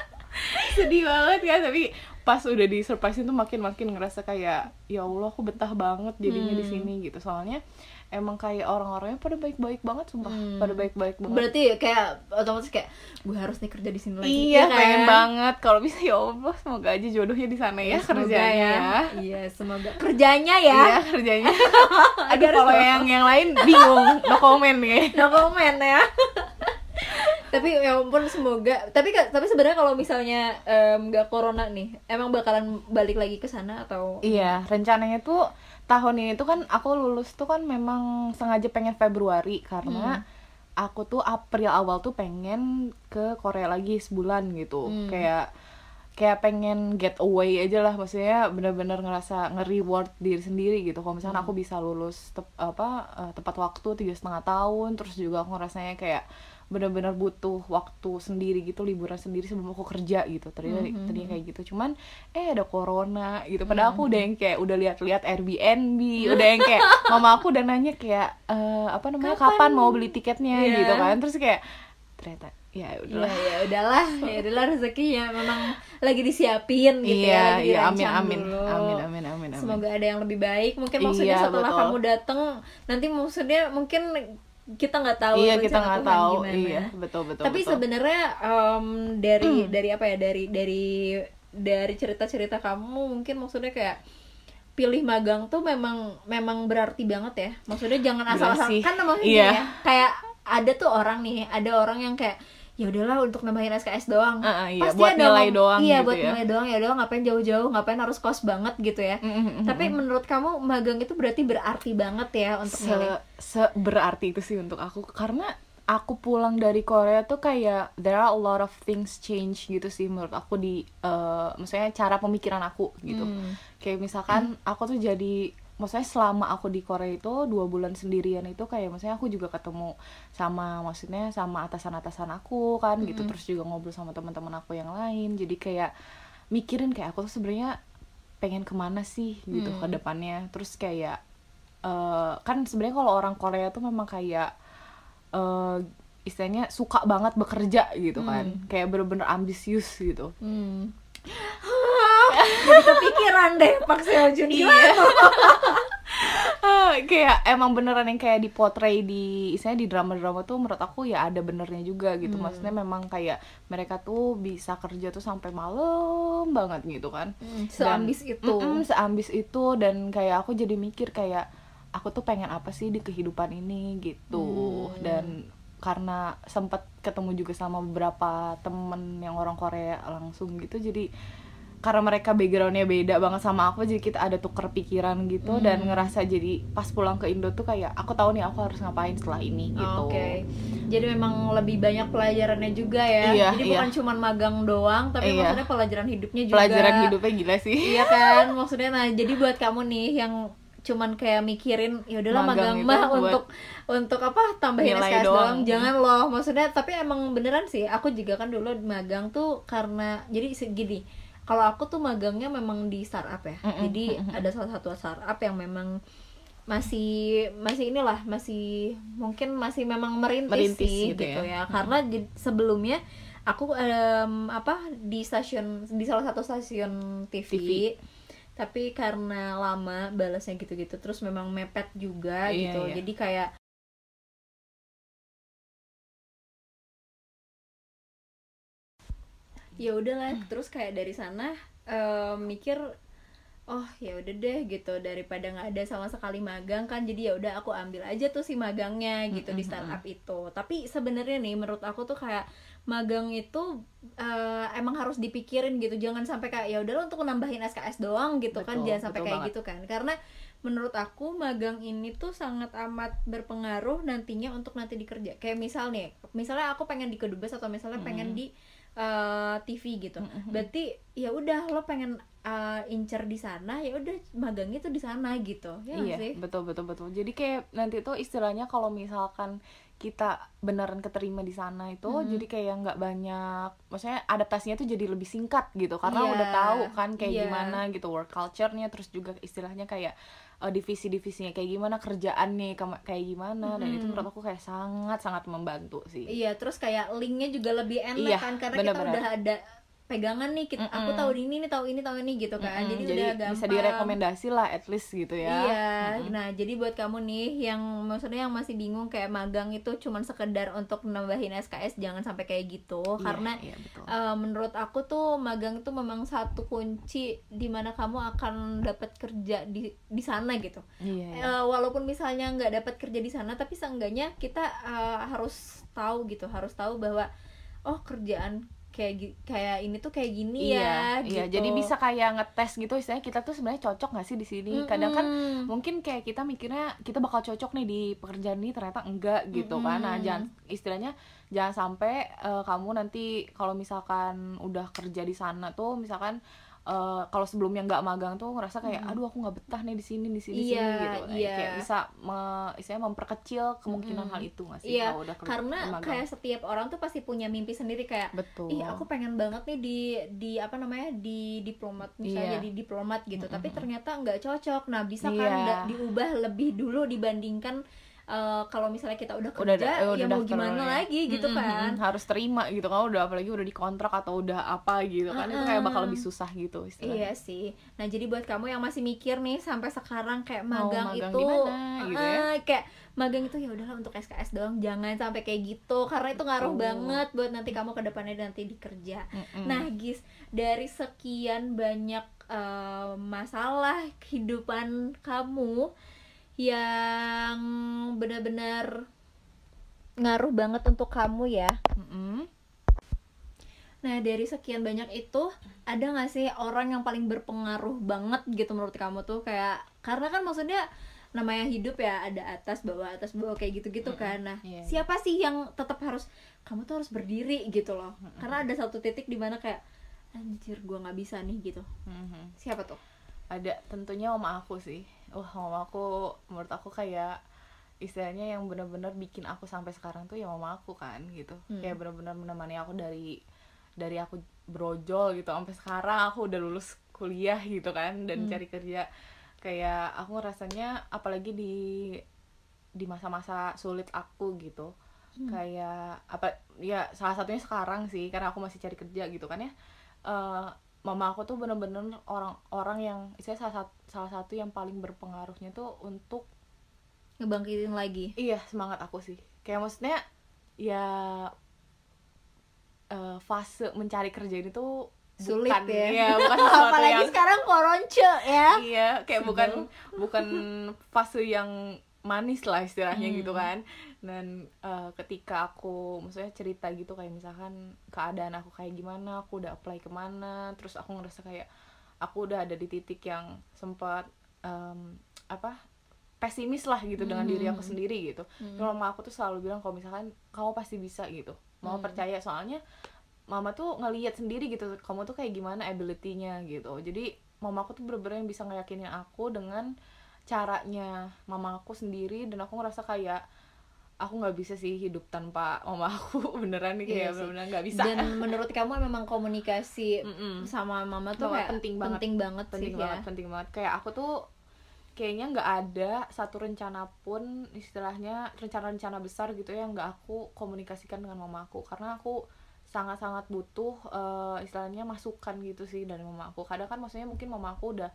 sedih banget ya tapi pas udah di surprise itu makin makin ngerasa kayak ya Allah aku betah banget jadinya di Hmm. sini gitu soalnya emang kayak orang-orangnya pada baik-baik banget sumpah Hmm. pada baik-baik banget berarti kayak otomatis kayak gue harus nih kerja di sini lagi iya ya kan? pengen banget kalau bisa ya Allah semoga aja jodohnya di sana ya, semoga kerjanya ya. iya semoga kerjanya ya Iya kerjanya. Aduh Agar kalau yang yang lain bingung, no comment nih. no comment ya tapi ya ampun semoga. Tapi tapi sebenarnya kalau misalnya nggak corona nih emang bakalan balik lagi ke sana atau? Iya, rencananya tuh tahun ini tuh kan aku lulus tuh kan memang sengaja pengen Februari karena aku tuh April awal tuh pengen ke Korea lagi sebulan gitu. Hmm. Kayak kayak pengen get away aja lah maksudnya bener-bener ngerasa nge-reward diri sendiri gitu. Kalau misalnya aku bisa lulus tep- apa eh, tepat waktu tiga setengah tahun terus juga aku ngerasanya kayak bener-bener butuh waktu sendiri gitu liburan sendiri sebelum aku kerja gitu tadinya Mhm. tadinya kayak gitu cuman eh ada corona gitu padahal aku udah yang kayak udah lihat-lihat Airbnb udah yang kayak mama aku udah nanya kayak eh, apa namanya Kapan? kapan, mau beli tiketnya Iya. gitu kan terus kayak ternyata ya ya udahlah ya udahlah ya udahlah rezekinya memang lagi disiapin gitu ya iya lagi iya amin amin dulu. amin amin amin amin semoga ada yang lebih baik mungkin maksudnya Iya, setelah betul. kamu dateng nanti maksudnya mungkin kita nggak tahu iya kita nggak tahu gimana. iya betul betul tapi sebenarnya em, dari Hmm. dari apa ya dari dari dari cerita-cerita kamu mungkin maksudnya kayak pilih magang tuh memang memang berarti banget ya maksudnya jangan Bener asal-asal kan namanya Iya. gini ya kayak ada tuh orang nih ada orang yang kayak ya udahlah untuk nambahin SKS doang Ah, ah, iya, Pasti buat ada nilai doang iya gitu buat ya. nilai doang ya doang ngapain jauh-jauh ngapain harus kos banget gitu ya Mm, mm, mm, tapi mm. menurut kamu magang itu berarti berarti banget ya untuk se, se berarti itu sih untuk aku karena aku pulang dari Korea tuh kayak there are a lot of things change gitu sih menurut aku di eh, maksudnya cara pemikiran aku gitu Hmm. kayak misalkan aku tuh jadi maksudnya selama aku di Korea itu dua bulan sendirian itu kayak maksudnya aku juga ketemu sama maksudnya sama atasan-atasan aku kan gitu terus juga ngobrol sama teman-teman aku yang lain jadi kayak mikirin kayak aku tuh sebenarnya pengen ke mana sih gitu ke Hmm. depannya terus kayak eh, kan sebenarnya kalau orang Korea tuh memang kayak eh, istilahnya suka banget bekerja gitu kan Hmm. kayak bener-bener ambisius gitu Hmm. Jadi kepikiran deh Pak Seojun gimana? Ah, kayak emang beneran yang kayak dipotray di istilahnya di drama-drama tuh menurut aku ya ada benernya juga gitu Hmm. maksudnya memang kayak mereka tuh bisa kerja tuh sampai malam banget gitu kan Hmm, seambis Dan- itu. Mm-mm, seambis itu dan kayak aku jadi mikir kayak aku tuh pengen apa sih di kehidupan ini gitu Hmm. dan karena sempat ketemu juga sama beberapa temen yang orang Korea langsung gitu jadi karena mereka backgroundnya beda banget sama aku jadi kita ada tuker pikiran gitu dan Hmm. ngerasa jadi pas pulang ke Indo tuh kayak aku tahu nih aku harus ngapain setelah ini gitu Oke. Jadi memang lebih banyak pelajarannya juga ya. Iya, Jadi iya. bukan cuma magang doang, tapi Iya. maksudnya pelajaran hidupnya juga. pelajaran hidupnya gila sih Iya kan? Maksudnya nah, jadi buat kamu nih yang cuman kayak mikirin ya udahlah Magang magang mah untuk untuk apa tambahin SKS doang. doang. Jangan loh. Maksudnya tapi emang beneran sih aku juga kan dulu magang tuh karena jadi segini. Kalau aku tuh magangnya memang di startup ya. Mm-mm, Jadi ada salah satu startup yang memang masih masih inilah masih mungkin masih memang merintis, Merintis sih gitu gitu, ya. ya. Karena jed- sebelumnya aku em, apa di stasiun di salah satu stasiun TV, TV. Tapi karena lama balasnya gitu-gitu terus memang mepet juga Iya, gitu. iya. jadi kayak ya udahlah terus kayak dari sana em, mikir oh ya udah deh gitu. Daripada nggak ada sama sekali magang kan jadi ya udah aku ambil aja tuh si magangnya gitu di Mm-mm, startup itu. Tapi sebenarnya nih menurut aku tuh kayak magang itu eh, emang harus dipikirin gitu. Jangan sampai kayak ya udahlah untuk nambahin SKS doang gitu kan. Betul, jangan sampai kayak banget. gitu kan. Karena menurut aku magang ini tuh sangat amat berpengaruh nantinya untuk nanti dikerja. Kayak misal nih misalnya aku pengen di kedubes atau misalnya pengen Mm. di eh, TV gitu. Berarti ya udah lo pengen eh, incer di sana ya udah magangnya tuh di sana gitu. Ya iya sih? betul betul betul. Jadi kayak nanti tuh istilahnya kalau misalkan kita beneran keterima di sana itu Mhm. jadi kayak nggak banyak maksudnya adaptasinya tuh jadi lebih singkat gitu karena Iya, udah tahu kan kayak iya. gimana gitu work culture-nya terus juga istilahnya kayak eh, divisi-divisinya kayak gimana kerjaannya kayak gimana dan itu menurut aku kayak sangat sangat membantu sih Iya, terus kayak linknya juga lebih enak Iya, kan karena kita bener-bener. udah ada pegangan nih. Kita, aku Mm-mm. tahu ini, ini tahu ini, tahu ini gitu kan. Mm-mm, Jadi, jadi udah gampang. bisa direkomendasi lah at least gitu ya Iya, Mm-mm. nah jadi buat kamu nih yang maksudnya yang masih bingung kayak magang itu cuman sekedar untuk nambahin SKS jangan sampai kayak gitu Iya, karena iya, betul. eh, menurut aku tuh magang itu memang satu kunci di mana kamu akan dapat kerja di di sana gitu. iya, iya. Eh, walaupun misalnya nggak dapat kerja di sana tapi seenggaknya kita eh, harus tahu gitu harus tahu bahwa oh kerjaan kayak kayak ini tuh kayak gini ya iya, iya. gitu. jadi bisa kayak ngetes gitu istilahnya kita tuh sebenarnya cocok gak sih di sini kadang kan mungkin kayak kita mikirnya kita bakal cocok nih di pekerjaan ini ternyata enggak gitu kan nah jangan istilahnya jangan sampai eh, kamu nanti kalau misalkan udah kerja di sana tuh misalkan eh, kalau sebelumnya nggak magang tuh ngerasa kayak aduh aku nggak betah nih di sini di sini Iya, sini gitu Nah, iya. kayak bisa me- istilahnya memperkecil kemungkinan Mm-mm. hal itu nggak sih Iya, kalau udah kerja karena magang. kayak setiap orang tuh pasti punya mimpi sendiri kayak betul ih aku pengen banget nih di di apa namanya di diplomat misalnya Iya. jadi diplomat gitu tapi Mm-mm. ternyata nggak cocok nah bisa kan Iya. diubah lebih dulu dibandingkan eh, kalau misalnya kita udah udah kerja eh, udah ya mau daftar gimana ya. lagi gitu Mm, mm, kan mm, harus terima gitu kan udah apalagi udah dikontrak atau udah apa gitu kan itu kayak bakal lebih susah gitu Iya istilahnya sih. Nah jadi buat kamu yang masih mikir nih sampai sekarang kayak Mau magang, magang itu, di mana gitu ya. ah, kayak magang itu ya udahlah untuk SKS doang, jangan sampai kayak gitu karena itu ngaruh Betul. banget buat nanti kamu ke depannya nanti di kerja. Mm-mm. Nah Gis, dari sekian banyak eh, masalah kehidupan kamu yang benar-benar ngaruh banget untuk kamu ya. Mm-mm. Nah dari sekian banyak itu ada nggak sih orang yang paling berpengaruh banget gitu menurut kamu tuh kayak karena kan maksudnya namanya hidup ya ada atas bawah atas bawah kayak gitu-gitu kan nah Iya, iya. siapa sih yang tetap harus kamu tuh harus berdiri gitu loh karena ada satu titik di mana kayak anjir gua nggak bisa nih gitu Mhm. siapa tuh ada tentunya mama aku sih wah mama aku menurut aku kayak istilahnya yang benar-benar bikin aku sampai sekarang tuh ya mama aku kan gitu Hmm. kayak benar-benar menemani aku dari dari aku brojol gitu sampai sekarang aku udah lulus kuliah gitu kan dan Hmm. cari kerja kayak aku rasanya apalagi di di masa-masa sulit aku gitu Hmm. kayak apa ya salah satunya sekarang sih karena aku masih cari kerja gitu kan ya Eh, mama aku tuh bener-bener orang-orang yang saya salah satu salah satu yang paling berpengaruhnya tuh untuk ngebangkitin lagi? Iya semangat aku sih. Kayak maksudnya ya eh, fase mencari kerja ini tuh Sulit bukan, ya. iya, bukan apalagi yang sekarang koronce ya. Iya kayak bukan bukan fase yang manis lah istilahnya Hmm. gitu kan dan eh, ketika aku maksudnya cerita gitu kayak misalkan keadaan aku kayak gimana aku udah apply ke mana terus aku ngerasa kayak aku udah ada di titik yang sempat em, apa pesimis lah gitu dengan diri aku Hmm. sendiri gitu Hmm. Cuma mama aku tuh selalu bilang kalau misalkan kamu pasti bisa gitu mau Hmm. percaya soalnya mama tuh ngelihat sendiri gitu kamu tuh kayak gimana ability-nya gitu jadi mama aku tuh bener-bener yang bisa ngeyakinin aku dengan caranya mama aku sendiri dan aku ngerasa kayak aku nggak bisa sih hidup tanpa mama aku beneran nih Iya kayak sih. bener-bener nggak bisa dan menurut kamu memang komunikasi Mm-mm. sama mama tuh kayak penting banget. penting banget penting sih banget ya penting banget kayak aku tuh kayaknya nggak ada satu rencana pun istilahnya rencana-rencana besar gitu ya nggak aku komunikasikan dengan mama aku karena aku sangat-sangat butuh eh, istilahnya masukan gitu sih dari mama aku kadang kan maksudnya mungkin mama aku udah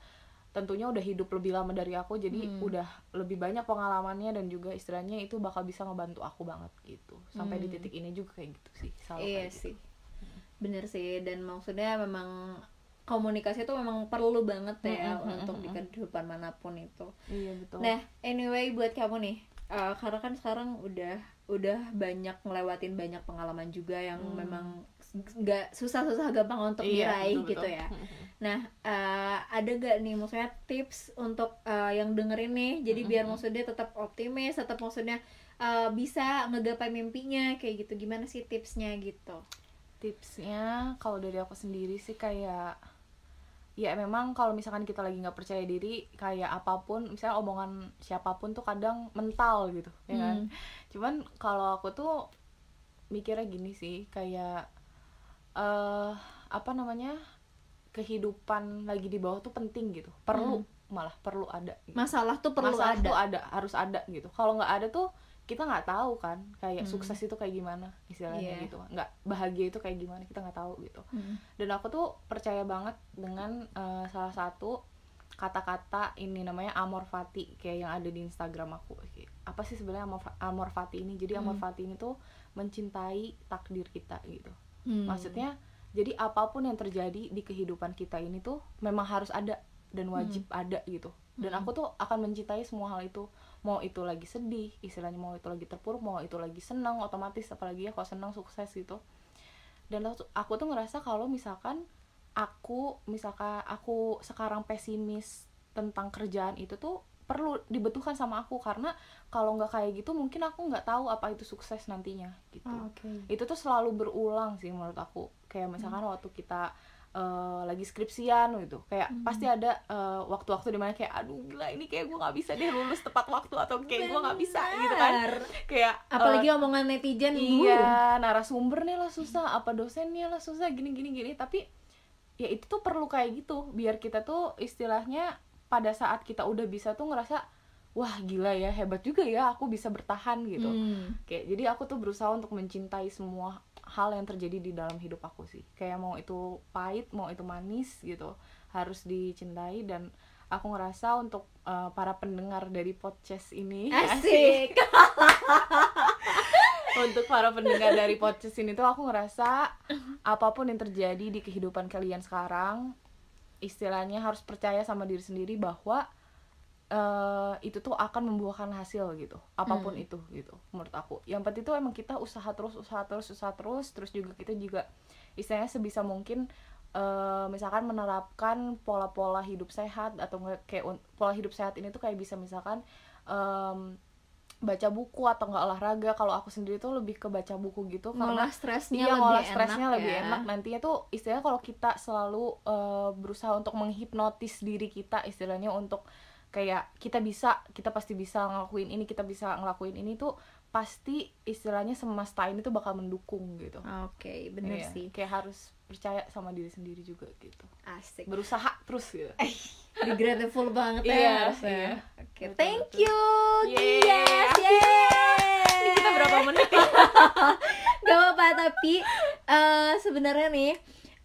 tentunya udah hidup lebih lama dari aku jadi Hmm. udah lebih banyak pengalamannya dan juga istilahnya itu bakal bisa ngebantu aku banget gitu sampai di Hmm. titik ini juga kayak gitu sih selalu iya kayak gitu. sih bener sih dan maksudnya memang komunikasi itu memang perlu banget ya Mm-mm, untuk di kehidupan mana pun itu iya betul nah anyway buat kamu nih eh, karena kan sekarang udah udah banyak ngelewatin banyak pengalaman juga yang Hmm. memang nggak susah-susah gampang untuk Iya, diraih betul, gitu betul. ya Nah, eh, ada gak nih maksudnya tips untuk eh, yang dengerin nih, jadi biar Mm-mm. maksudnya tetap optimis, tetap maksudnya eh, bisa ngegapai mimpinya kayak gitu. Gimana sih tipsnya gitu? tipsnya kalau dari aku sendiri sih kayak ya memang kalau misalkan kita lagi nggak percaya diri kayak apa pun misalnya omongan siapa pun tuh kadang mental gitu ya kan Hmm. cuman kalau aku tuh mikirnya gini sih kayak eh apa namanya kehidupan lagi di bawah tuh penting gitu perlu malah perlu ada gitu. masalah tuh perlu Masalah ada tuh ada harus ada gitu kalau nggak ada tuh kita nggak tahu kan kayak Hmm. sukses itu kayak gimana istilahnya Iya. gitu nggak bahagia itu kayak gimana kita nggak tahu gitu Hmm. dan aku tuh percaya banget dengan eh, salah satu kata-kata ini namanya amor fati kayak yang ada di Instagram aku apa sih sebenarnya amor, amor fati ini jadi amor Hmm. fati ini tuh mencintai takdir kita gitu Hmm. maksudnya jadi apa pun yang terjadi di kehidupan kita ini tuh memang harus ada dan wajib ada gitu dan Hmm. aku tuh akan mencintai semua hal itu mau itu lagi sedih istilahnya mau itu lagi terpuruk mau itu lagi senang otomatis apalagi ya kalau senang sukses gitu dan aku, aku tuh ngerasa kalau misalkan aku misalkan aku sekarang pesimis tentang kerjaan itu tuh perlu dibutuhkan sama aku karena kalau nggak kayak gitu mungkin aku nggak tahu apa itu sukses nantinya gitu. Ah, oke. Itu tuh selalu berulang sih menurut aku. Kayak misalkan waktu kita eh, lagi skripsian gitu kayak Hmm. pasti ada eh, waktu-waktu di mana kayak aduh gila ini kayak gue nggak bisa deh lulus tepat waktu atau kayak gue nggak bisa gitu kan. Kayak apalagi omongan netizen uh. iya narasumbernya lah susah apa dosennya lah susah gini gini gini. Tapi ya itu tuh perlu kayak gitu biar kita tuh istilahnya pada saat kita udah bisa tuh ngerasa wah gila ya hebat juga ya aku bisa bertahan gitu. Hmm. kayak jadi aku tuh berusaha untuk mencintai semua hal yang terjadi di dalam hidup aku sih. Kayak mau itu pahit mau itu manis gitu harus dicintai dan aku ngerasa untuk eh, para pendengar dari podcast ini asik. Untuk para pendengar dari podcast ini tuh aku ngerasa apa pun yang terjadi di kehidupan kalian sekarang istilahnya harus percaya sama diri sendiri bahwa eh, itu tuh akan membuahkan hasil gitu apa pun Hmm. itu gitu menurut aku yang penting tuh emang kita usaha terus usaha terus usaha terus terus juga kita juga istilahnya sebisa mungkin eh, misalkan menerapkan pola-pola hidup sehat atau kayak pola hidup sehat ini tuh kayak bisa misalkan em, baca buku atau nggak olahraga kalau aku sendiri tuh lebih ke baca buku gitu karena stresnya iya lebih enak stresnya lebih ya. enak. Nantinya tuh istilahnya kalau kita selalu eh, berusaha untuk menghipnotis diri kita istilahnya untuk kayak kita bisa kita pasti bisa ngelakuin ini kita bisa ngelakuin ini tuh pasti istilahnya semesta ini tuh bakal mendukung gitu. Oke bener Iya, sih. kayak harus percaya sama diri sendiri juga gitu asik berusaha terus gitu Be grateful banget ya harusnya. iya. Oke, Betul, thank you, Yeay. Gias. Yeay. ini kita berapa menit? Gak apa-apa, tapi eh, sebenarnya nih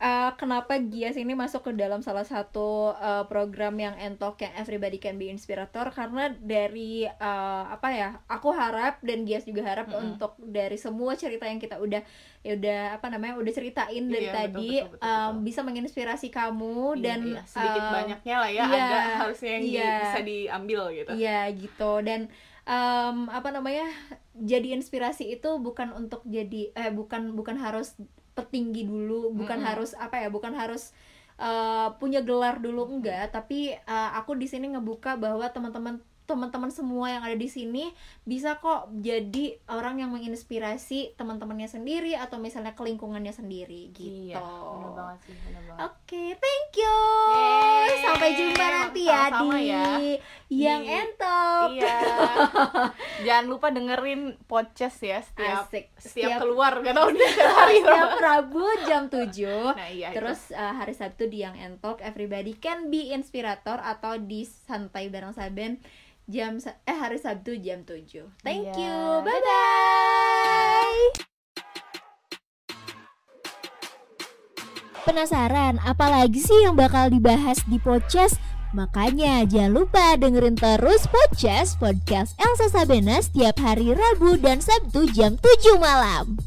eh, kenapa Gias ini masuk ke dalam salah satu eh, program yang entok yang Everybody Can Be Inspirator karena dari eh, apa ya? Aku harap dan Gias juga harap Mm-mm. untuk dari semua cerita yang kita udah ya udah apa namanya udah ceritain dari Iya, betul, tadi betul, betul, em, betul. bisa menginspirasi kamu Iya, dan iya, sedikit em, banyaknya lah ya iya, ada harusnya yang di- iya. bisa diambil gitu Iya gitu dan em, apa namanya jadi inspirasi itu bukan untuk jadi eh bukan bukan harus petinggi dulu bukan Mm-mm. harus apa ya bukan harus eh, punya gelar dulu enggak tapi eh, aku di sini ngebuka bahwa teman-teman teman-teman semua yang ada di sini bisa kok jadi orang yang menginspirasi teman-temannya sendiri atau misalnya ke lingkungannya sendiri gitu. iya bener banget sih bener banget Oke, thank you. Yeay, Sampai jumpa nanti ya di ya. yang Di- entok. Iya. Jangan lupa dengerin podcast ya setiap Asik. setiap, keluar gak dia hari setiap Rabu jam 7. Nah iya Terus uh, hari Sabtu di yang entok Everybody Can Be Inspirator atau di Santai Bareng Saben jam eh hari Sabtu jam 7. Thank Iya. you. Bye bye. Penasaran apalagi sih yang bakal dibahas di podcast? Makanya jangan lupa dengerin terus podcast podcast Elsa Sabena setiap hari Rabu dan Sabtu jam 7 malam.